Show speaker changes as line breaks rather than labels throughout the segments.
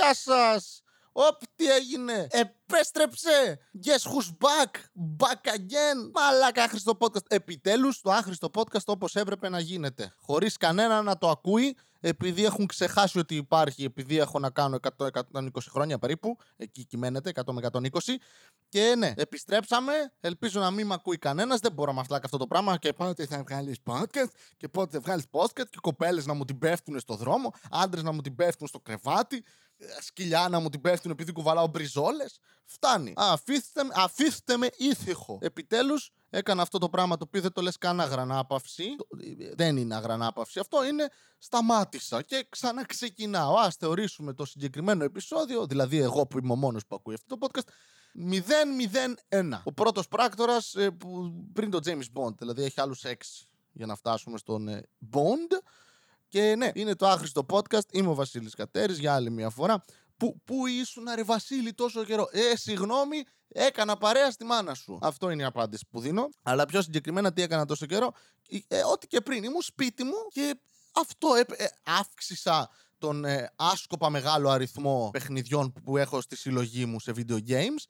Γεια σας! Οπ, τι έγινε! Επέστρεψε! Guess who's back! Back again! Μαλάκα άχρηστο podcast. Επιτέλους, το άχρηστο podcast όπως έπρεπε να γίνεται. Χωρίς κανένα να το ακούει, επειδή έχουν ξεχάσει ότι υπάρχει, επειδή έχω να κάνω 100-120 χρόνια περίπου, εκεί κυμαίνεται, 100 με 120. Και ναι, επιστρέψαμε. Ελπίζω να μην με ακούει κανένας. Δεν μπορώ να μαθλάκα αυτό το πράγμα. Και πότε θα βγάλεις podcast, και πότε θα βγάλεις podcast, και κοπέλες να μου την πέφτουν στο δρόμο, άντρες να μου την πέφτουν στο κρεβάτι, σκυλιά να μου την πέφτουν επειδή κουβαλάω μπριζόλες. Φτάνει. Αφήστε, με- αφήστε με ήθιχο. Επιτέλους, έκανα αυτό το πράγμα το οποίο δεν το λες καν αγρανάπαυση. Το- ε, Δεν είναι αγρανάπαυση. Αυτό είναι σταμάτησα και ξαναξεκινάω. Α θεωρήσουμε το συγκεκριμένο επεισόδιο, δηλαδή εγώ που είμαι ο μόνος που ακούει αυτό το podcast, 001. Ο πρώτος πράκτορας που πριν το James Bond, δηλαδή έχει άλλους 6 για να φτάσουμε στον ε, Bond. Και ναι, είναι το άχρηστο podcast. Είμαι ο Βασίλης Κατέρης για άλλη μια φορά. Πού, πού ήσουν, ρε Βασίλη, τόσο καιρό. Ε, συγγνώμη, έκανα παρέα στη μάνα σου. Αυτό είναι η απάντηση που δίνω. Αλλά πιο συγκεκριμένα, τι έκανα τόσο καιρό. Ε, ό,τι και πριν. Ήμουν σπίτι μου και αυτό έπ- ε, αύξησα τον ε, άσκοπα μεγάλο αριθμό παιχνιδιών που- που έχω στη συλλογή μου σε video games.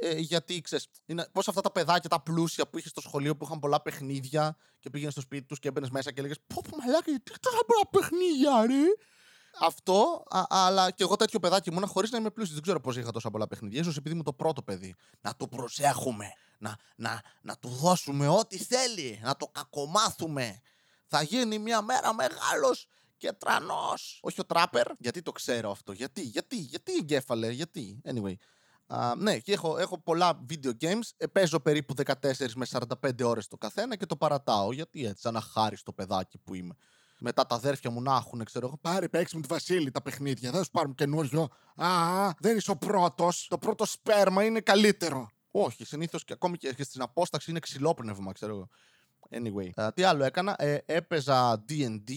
Ε, γιατί ξέρεις, πώς αυτά τα παιδάκια τα πλούσια που είχες στο σχολείο που είχαν πολλά παιχνίδια και πήγαινες στο σπίτι τους και έμπαινες μέσα και έλεγες Πω, πω μαλάκα, γιατί τόσα πολλά παιχνίδια, ρε. Αυτό, α- αλλά και εγώ τέτοιο παιδάκι ήμουνα χωρίς να είμαι πλούσιος. Δεν ξέρω πώς είχα τόσα πολλά παιχνίδια. ίσως επειδή ήμουν το πρώτο παιδί. Να το προσέχουμε. Να, να, να του δώσουμε ό,τι θέλει. Να το κακομάθουμε. Θα γίνει μια μέρα μεγάλος και τρανός. Όχι ο τράπερ. Γιατί το ξέρω αυτό. Γιατί, γιατί, γιατί εγκέφαλε, γιατί. Anyway. Α, ναι, και έχω, έχω πολλά video games. Ε, παίζω περίπου 14 με 45 ώρες το καθένα και το παρατάω. Γιατί έτσι, σαν αχάριστο παιδάκι που είμαι. Μετά τα αδέρφια μου να έχουν, ξέρω εγώ. Πάρε, παίξει με τη Βασίλη τα παιχνίδια. Δεν θα σου πάρουμε καινούριο. Α, δεν είσαι ο πρώτος. Το πρώτο σπέρμα είναι καλύτερο. Όχι, συνήθως και ακόμη και και στην απόσταξη είναι ξυλόπνευμα, ξέρω εγώ. Anyway, α, τι άλλο έκανα. Ε, έπαιζα DD.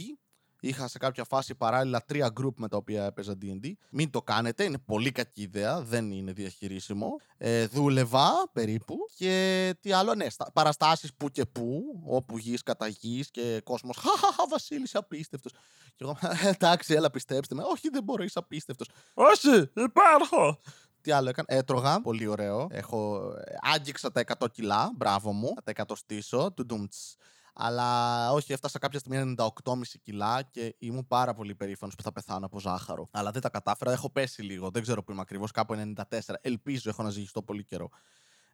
Είχα σε κάποια φάση παράλληλα τρία group με τα οποία έπαιζα D&D. Μην το κάνετε, είναι πολύ κακή ιδέα, δεν είναι διαχειρίσιμο. Ε, δούλευα περίπου και τι άλλο, ναι, στα, παραστάσεις που και που, όπου γης κατά γης και κόσμος «Χαχαχα, Βασίλης, απίστευτος». Και εγώ «Εντάξει, έλα πιστέψτε με». «Όχι, δεν μπορώ, είσαι απίστευτος».
Όχι, υπάρχω.
Τι άλλο έκανα. Έτρωγα. Πολύ ωραίο. Έχω... ε, Άγγιξα τα 100 κιλά. Μπράβο μου. Θα τα 100 στήσω. Του ντουμτς. Αλλά όχι, έφτασα κάποια στιγμή 98,5 κιλά και ήμουν πάρα πολύ περήφανος που θα πεθάνω από ζάχαρο. Αλλά δεν τα κατάφερα. Έχω πέσει λίγο. Δεν ξέρω που είμαι ακριβώς. Κάπου 94. Ελπίζω έχω να ζυγιστώ πολύ καιρό.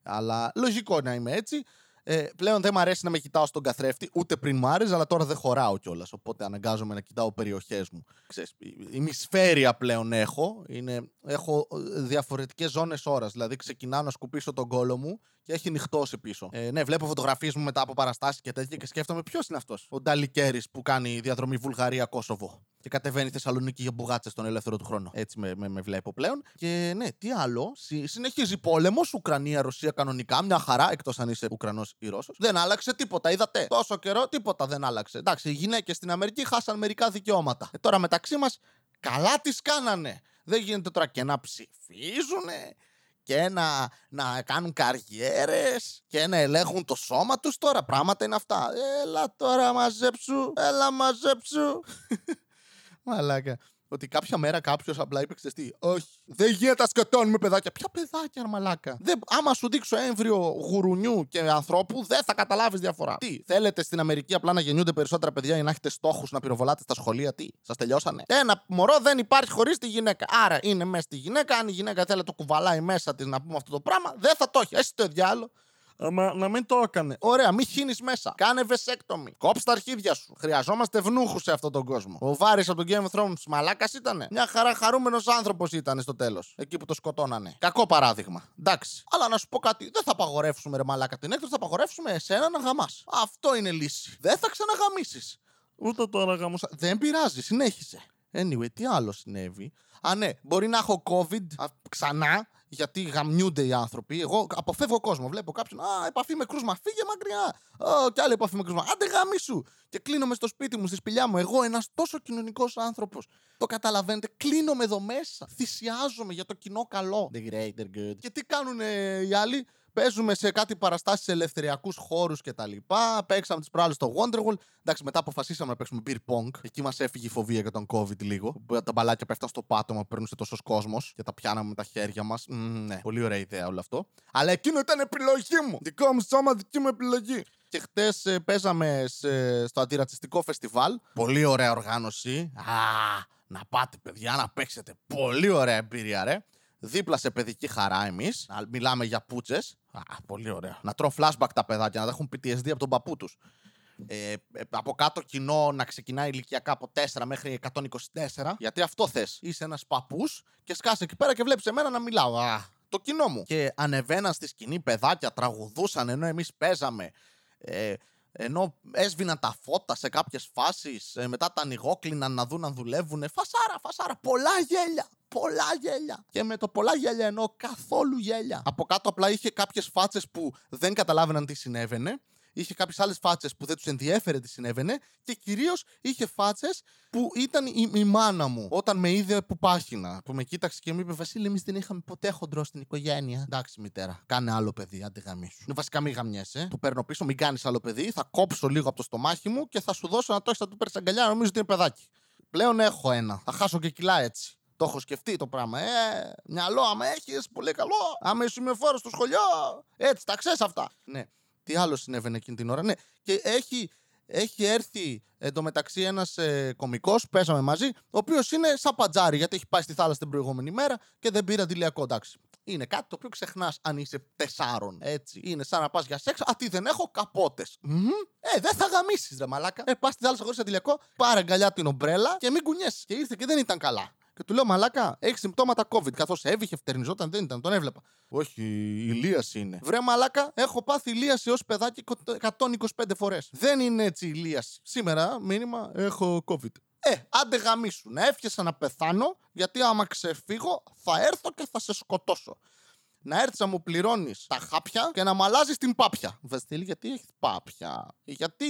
Αλλά λογικό να είμαι έτσι. Ε, πλέον δεν μου αρέσει να με κοιτάω στον καθρέφτη, ούτε πριν μου άρεσε, αλλά τώρα δεν χωράω κιόλας. Οπότε αναγκάζομαι να κοιτάω περιοχές μου. Ξέρεις, η- ημισφαίρια πλέον έχω. Είναι, έχω διαφορετικές ζώνες ώρας. Δηλαδή, ξεκινάω να σκουπίσω τον κόλο μου και έχει νυχτώσει πίσω. Ε, ναι, βλέπω φωτογραφίες μου μετά από παραστάσεις και τέτοια και σκέφτομαι ποιος είναι αυτός. Ο Νταλικέρης που κάνει διαδρομή Βουλγαρία-Κόσοβο. Και κατεβαίνει Θεσσαλονίκη για μπουγάτσες στον ελεύθερο του χρόνο. Έτσι με, με, με βλέπω πλέον. Και ναι, τι άλλο. Συ- συνεχίζει πόλεμος. Ουκρανία-Ρωσία κανονικά. Μια χαρά. Εκτός αν είσαι Ουκρανός ή Ρώσος. Δεν άλλαξε τίποτα. Είδατε. Τόσο καιρό τίποτα δεν άλλαξε. Εντάξει, οι γυναίκες στην Αμερική χάσαν μερικά δικαιώματα. Ε, τώρα μεταξύ μας καλά τις κάνανε. Δεν γίνεται τώρα και να ψηφίζουνε και να, να κάνουν καριέρες και να ελέγχουν το σώμα τους τώρα. Πράγματα είναι αυτά. Έλα τώρα μαζέψου, έλα μαζέψου. Μαλάκα. Ότι κάποια μέρα κάποιος απλά είπε: «Ξέρεις τι, Όχι, δεν γίνεται να σκοτώνουμε παιδάκια. Ποια παιδάκια, ρε μαλάκα. Δεν, άμα σου δείξω έμβριο γουρουνιού και ανθρώπου, δεν θα καταλάβεις διαφορά. Τι, θέλετε στην Αμερική απλά να γεννιούνται περισσότερα παιδιά για να έχετε στόχους να πυροβολάτε στα σχολεία, τι, σας τελειώσανε; Ένα μωρό δεν υπάρχει χωρίς τη γυναίκα. Άρα είναι μέσα στη γυναίκα. Αν η γυναίκα θέλει να το κουβαλάει μέσα της να πούμε αυτό το πράγμα, δεν θα το έχει. Εσύ το διάλογο.
Αμα, να μην το έκανε.
Ωραία, μη χύνεις μέσα. Κάνε βεσέκτομη. Κόψε τα αρχίδια σου. Χρειαζόμαστε ευνούχους σε αυτόν τον κόσμο. Ο Βάρης από τον Game of Thrones μαλάκας ήταν. Μια χαρά χαρούμενος άνθρωπος ήταν στο τέλος. Εκεί που το σκοτώνανε. Κακό παράδειγμα. Εντάξει. Αλλά να σου πω κάτι. Δεν θα απαγορεύσουμε ρε μαλάκα την έκτο, θα απαγορεύσουμε εσένα να γαμάς. Αυτό είναι λύση. Δεν θα ξαναγαμίσεις.
Ούτε τώρα γάμωσα.
Δεν πειράζει, συνέχισε. Anyway, τι άλλο συνέβη. Α, ναι, μπορεί να έχω COVID α, ξανά, γιατί γαμιούνται οι άνθρωποι. Εγώ αποφεύγω κόσμο. Βλέπω κάποιον, Α, επαφή με κρούσμα, φύγε μακριά. Α, και άλλη επαφή με κρούσμα. Άντε γαμίσου. Και κλείνομαι στο σπίτι μου, στη σπηλιά μου. Εγώ, ένας τόσο κοινωνικός άνθρωπος. Το καταλαβαίνετε, κλείνομαι εδώ μέσα. Θυσιάζομαι για το κοινό καλό. The greater good. Και τι κάνουν οι άλλοι, Παίζουμε σε κάτι παραστάσεις σε ελευθεριακούς χώρους κτλ. Παίξαμε τις προάλλες στο Wonderwall. Εντάξει, μετά αποφασίσαμε να παίξουμε beer pong. Εκεί μας έφυγε η φοβία για τον COVID λίγο. Που Τα μπαλάκια πέφταν στο πάτωμα που περνούσε τόσος κόσμος και τα πιάναμε με τα χέρια μας. ναι, πολύ ωραία ιδέα όλο αυτό. Αλλά εκείνο ήταν επιλογή μου. Δικό μου σώμα, δική μου επιλογή. Και χτες παίζαμε σε- στο αντιρατσιστικό φεστιβάλ. Πολύ ωραία οργάνωση. Α, να πάτε, παιδιά, να παίξετε. Πολύ ωραία εμπειρία, ρε. Δίπλα σε παιδική χαρά εμείς. Μιλάμε για πούτσες. Α, πολύ ωραία. Να τρώω flashback τα παιδάκια, να τα έχουν PTSD από τον παππού τους. Ε, ε, από κάτω κοινό να ξεκινάει ηλικιακά από 4 μέχρι 124. Γιατί αυτό θες. Είσαι ένας παππούς και σκάσει εκεί πέρα και βλέπεις εμένα να μιλάω. Α, το κοινό μου. Και ανεβαίναν στη σκηνή παιδάκια, τραγουδούσαν ενώ εμείς παίζαμε. Ε, ενώ έσβηναν τα φώτα σε κάποιες φάσεις, μετά τα ανοιγόκλιναν να δουν αν δουλεύουν. Φασάρα, φασάρα. Πολλά γέλια. Πολλά γέλια. Και με το πολλά γέλια εννοώ καθόλου γέλια. Από κάτω απλά είχε κάποιες φάτσες που δεν καταλάβαιναν τι συνέβαινε. Είχε κάποιες άλλες φάτσες που δεν τους ενδιέφερε τι συνέβαινε. Και κυρίως είχε φάτσες που ήταν η, η μάνα μου όταν με είδε που πάχυνα. Που με κοίταξε και μου είπε: Βασίλη, εμείς δεν είχαμε ποτέ χοντρό στην οικογένεια. Εντάξει, μητέρα, κάνε άλλο παιδί, άντε γαμίσου. Είναι βασικά μη γαμιέσαι. Το παίρνω πίσω, μην κάνεις άλλο παιδί. Θα κόψω λίγο από το στομάχι μου και θα σου δώσω να το έχει, θα του παίρνεις αγκαλιά, νομίζω ότι είναι παιδάκι. Πλέον έχω ένα. Θα χάσω και κιλά έτσι. Το έχω σκεφτεί το πράγμα. Ε, μυαλό, άμα έχεις, πολύ καλό. Άμα είσαι με φόρο στο σχολείο. Έτσι, τα ξέρεις αυτά. Ναι. Τι άλλο συνέβαινε εκείνη την ώρα. Ναι. Και έχει, έχει έρθει εντωμεταξύ ένας ε, κωμικό, παίζαμε μαζί, ο οποίος είναι σαν πατζάρι, γιατί έχει πάει στη θάλασσα την προηγούμενη μέρα και δεν πήρε αντιλιακό. Εντάξει. Είναι κάτι το οποίο ξεχνάς αν είσαι τεσσάρων. Έτσι. Είναι σαν να πας για σεξ. Α, τι δεν έχω, καπότες. Ε, δεν θα γαμίσεις, ρε μαλάκα. Ε, πας στη θάλασσα χωρίς αντιλιακό, πάρε αγκαλιά την ομπρέλα και μην κουνιέσαι. Και ήρθε και δεν ήταν καλά. Και του λέω Μαλάκα, έχεις συμπτώματα COVID. Καθώς έβηχε, φτερνιζόταν, δεν ήταν, τον έβλεπα. Όχι, η ηλίαση είναι. Βρε Μαλάκα, έχω πάθει ηλίαση ω παιδάκι 125 φορές. Δεν είναι έτσι η ηλίαση. Σήμερα, μήνυμα, έχω COVID. Ε, άντε γαμίσου. Να εύχεσαι να πεθάνω, γιατί άμα ξεφύγω, θα έρθω και θα σε σκοτώσω. Να έρθεις να μου πληρώνεις τα χάπια και να μου αλλάζεις την πάπια. Βασίλη, γιατί έχεις πάπια; Γιατί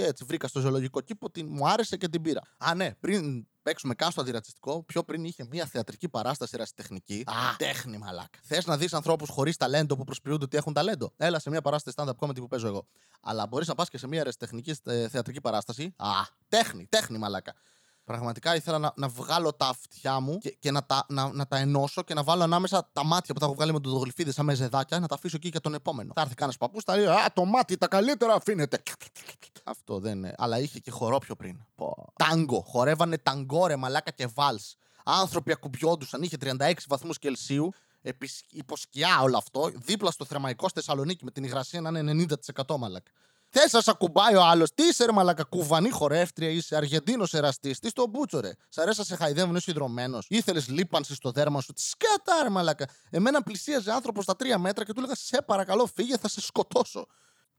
έτσι βρήκα στο ζωολογικό κήπο, την, μου άρεσε και την πήρα. Α, ναι, πριν παίξουμε καν στο αντιρατσιστικό, πιο πριν είχε μια θεατρική παράσταση ερασιτεχνική. Α, τέχνη, μαλάκα. Θες να δεις ανθρώπους χωρίς ταλέντο που προσποιούνται ότι έχουν ταλέντο; Έλα σε μια παράσταση stand-up comedy που παίζω εγώ. Αλλά μπορείς να πας και σε μια ερασιτεχνική ε, θεατρική παράσταση. Α, τέχνη, τέχνη, μαλάκα. Πραγματικά ήθελα να, να βγάλω τα αυτιά μου και, και να, τα, να, να τα ενώσω και να βάλω ανάμεσα τα μάτια που τα έχω βγάλει με το γλυφίδι σαν με ζεδάκια, να τα αφήσω εκεί για τον επόμενο. Θα έρθει κανένας παππούς, θα λέει Α, το μάτι, τα καλύτερα αφήνεται. Αυτό δεν είναι. Αλλά είχε και χορό πιο πριν. Πω. Τάγκο. Χορεύανε ταγκό, ρε μαλάκα και βάλς. Άνθρωποι ακουμπιόντουσαν. Είχε 36 βαθμούς Κελσίου. Επισ... Υποσκιά όλο αυτό. Δίπλα στο θερμαϊκό στη Θεσσαλονίκη με την υγρασία να είναι 90% μαλάκα. Θε να σε ακουμπάει ο άλλος. Τι είσαι, ρε μαλακα, κουβανή χορεύτρια, είσαι Αργεντίνος εραστής. Τι στο μπούτσο, ρε. Σ' αρέσει να σε χαϊδεύουν, είσαι υδρωμένος. Ήθελες λίπανση στο δέρμα σου. Τι σκάτα, ρε μαλακα. Εμένα πλησίαζε άνθρωπος στα τρία μέτρα και του έλεγα Σε παρακαλώ, φύγε, θα σε σκοτώσω.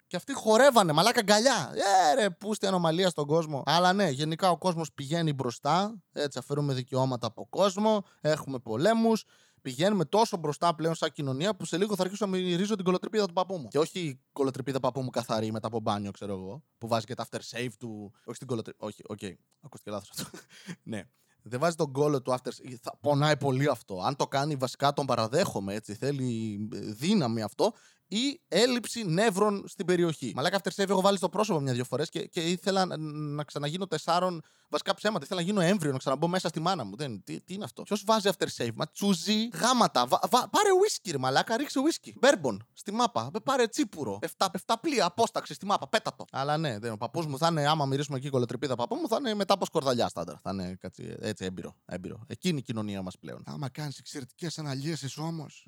Και αυτοί χορεύανε, μαλάκα αγκαλιά. Ε, ρε, πούστη ανομαλία στον κόσμο. Αλλά ναι, γενικά ο κόσμος πηγαίνει μπροστά. Έτσι, αφαιρούμε δικαιώματα από κόσμο. Έχουμε πολέμους. Πηγαίνουμε τόσο μπροστά πλέον σαν κοινωνία που σε λίγο θα αρχίσω να μυρίζω την κολοτρυπίδα του παππού μου. Και όχι η κολοτρυπίδα παππού μου καθαρή μετά από μπάνιο, ξέρω εγώ. Που βάζει και τα after shave του. Όχι στην κολοτρυπίδα. Όχι, OK. Okay. Ακούστηκε λάθος αυτό. ναι. Δεν βάζει τον κώλο του after shave. Θα πονάει πολύ αυτό. Αν το κάνει, βασικά τον παραδέχομαι έτσι. Θέλει δύναμη αυτό ή έλλειψη νεύρων στην περιοχή. Μαλάκα after save έχω βάλει στο πρόσωπο μια-δυο φορές και, και ήθελα να, να ξαναγίνω τεσσάρων βασικά ψέματα. Ήθελα να γίνω έμβριο, να ξαναμπω μέσα στη μάνα μου. Δεν, τι, τι είναι αυτό; Ποιος βάζει after save, μα τσουζί, γάματα. Βα, βα, πάρε whisky, ρε μαλάκα, ρίξε whisky. Μπέρμπον στη μάπα. Πάρε τσίπουρο. Πεφτά, πεφτά πλοία, απόσταξη στη μάπα, πέτατο. Αλλά ναι, δεν, ο παππούς μου θα είναι, άμα μυρίσουμε εκεί κολοτρυπίδα παππού μου, θα είναι μετά από σκορδαλιά στάνταρ. Θα είναι κάτι, έτσι έμπειρο, έμπειρο. Εκείνη η κοινωνία μας πλέον.
Άμα κάνεις εξαιρετικές αναλύσεις όμως.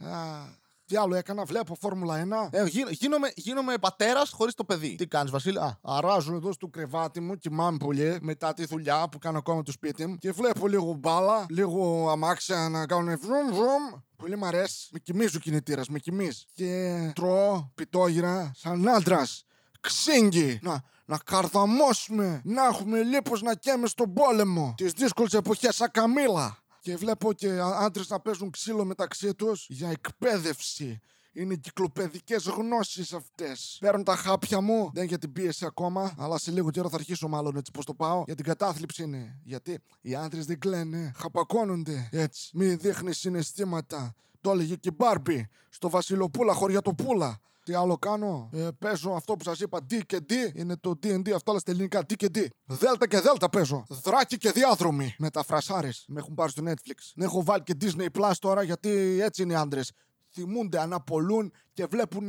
Τι άλλο έκανα, βλέπω Φόρμουλα 1.
Ε, γίν, γίνομαι, γίνομαι πατέρας χωρίς το παιδί. Τι κάνεις, Βασίλη; Α,
αράζω εδώ στο κρεβάτι μου, κοιμάμαι πολύ μετά τη δουλειά που κάνω ακόμα το σπίτι μου και βλέπω λίγο μπάλα, λίγο αμάξια να κάνουν βρουμ βρουμ. Πολύ μ' αρέσει. Με κοιμίζει ο κινητήρας, με κοιμίζει. Και τρώω πιτόγυρα σαν άντρας. Ξύγκι. Να, να καρδαμώσουμε. Να έχουμε λίπος να καίμε στον πόλεμο. Τις δύσκολες εποχές σαν Καμίλα. Και βλέπω και άντρες να παίζουν ξύλο μεταξύ τους για εκπαίδευση. Είναι κυκλοπαιδικές γνώσεις αυτές. Παίρνω τα χάπια μου. Δεν για την πίεση ακόμα, αλλά σε λίγο καιρό θα αρχίσω μάλλον έτσι πώς το πάω. Για την κατάθλιψη είναι. Γιατί οι άντρες δεν κλαίνε, χαπακώνονται έτσι. Μη δείχνεις συναισθήματα. Το έλεγε και η Μπάρμπι στο Βασιλοπούλα, χωριά το Πούλα. Τι άλλο κάνω, ε, παίζω αυτό που σας είπα D και D. Είναι το D&D αυτό, αλλά στα ελληνικά D και D. Δέλτα και Δέλτα παίζω. Δράκη και διάδρομοι. Με τα φρασάρε. Με έχουν πάρει στο Netflix. Έχω βάλει και Disney Plus τώρα γιατί έτσι είναι οι άντρες. Θυμούνται, αναπολούν και βλέπουν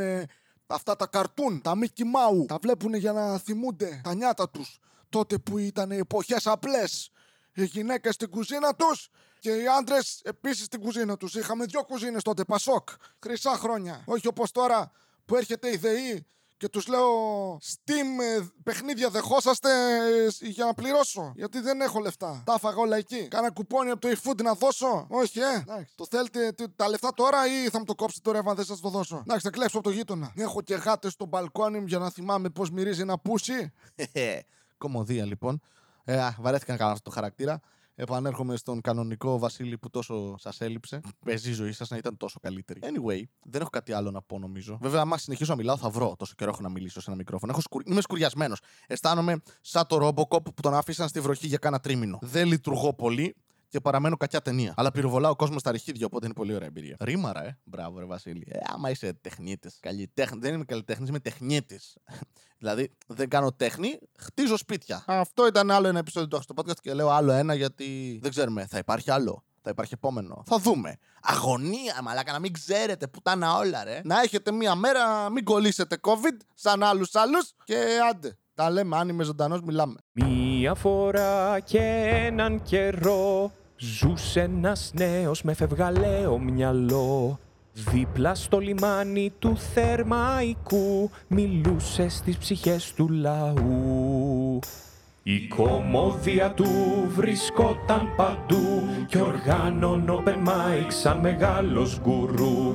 αυτά τα καρτούν, τα Mickey Mouse. Τα βλέπουν για να θυμούνται τα νιάτα τους. Τότε που ήταν εποχές απλές. Οι γυναίκες στην κουζίνα τους και οι άντρες επίσης στην κουζίνα τους. Είχαμε δύο κουζίνες τότε, Πασόκ. Χρυσά χρόνια. Όχι όπως τώρα που έρχεται η ΔΕΗ και τους λέω Steam ε, παιχνίδια δεχόσαστε ε, για να πληρώσω. Γιατί δεν έχω λεφτά. Τα έφαγα όλα εκεί. Κάνα κουπόνι από το eFood να δώσω. Όχι, ε. Το θέλετε τι- τα λεφτά τώρα ή θα μου το κόψετε τώρα αν δεν σας το δώσω. Εντάξει, θα κλέψω από το γείτονα. Έχω και γάτες στο μπαλκόνι μου για να θυμάμαι πώς μυρίζει ένα πούσι.
Κομμωδία λοιπόν. Ε, α, βαρέθηκα να κάνω αυτό το χαρακτήρα. Επανέρχομαι στον κανονικό Βασίλη που τόσο σας έλειψε. Παίζει η ζωή σας να ήταν τόσο καλύτερη. Anyway, δεν έχω κάτι άλλο να πω νομίζω. Βέβαια, άμα συνεχίσω να μιλάω, θα βρω τόσο καιρό έχω να μιλήσω σε ένα μικρόφωνο. Έχω σκουρ... Είμαι σκουριασμένος. Αισθάνομαι σαν το Robocop που τον άφησαν στη βροχή για κάνα τρίμηνο. Δεν λειτουργώ πολύ και παραμένω κακιά ταινία. Αλλά πυροβολά ο κόσμο στα αρχίδια, οπότε είναι πολύ ωραία εμπειρία. Ρήμαρα, ε. Μπράβο, ρε Βασίλη. Ε, άμα είσαι τεχνίτης. Καλλιτέχνη. Δεν είμαι καλλιτέχνης, είμαι τεχνίτης. δηλαδή, δεν κάνω τέχνη, χτίζω σπίτια. Αυτό ήταν άλλο ένα επεισόδιο του Αχστο Podcast και λέω άλλο ένα γιατί δεν ξέρουμε. Θα υπάρχει άλλο. Θα υπάρχει επόμενο. Θα δούμε. Αγωνία, μαλάκα, να μην ξέρετε πουτάνα όλα, ρε. Να έχετε μία μέρα, μην κολλήσετε COVID, σαν άλλους άλλους και άντε. Τα λέμε, αν είμαι ζωντανός, μιλάμε.
Μία φορά και έναν καιρό Ζούσε ένας νέος με φευγαλαίο μυαλό. Δίπλα στο λιμάνι του Θερμαϊκού Μιλούσε στις ψυχές του λαού. Η κομμόδια του βρισκόταν παντού Κι οργάνων open mic σαν μεγάλος γκουρού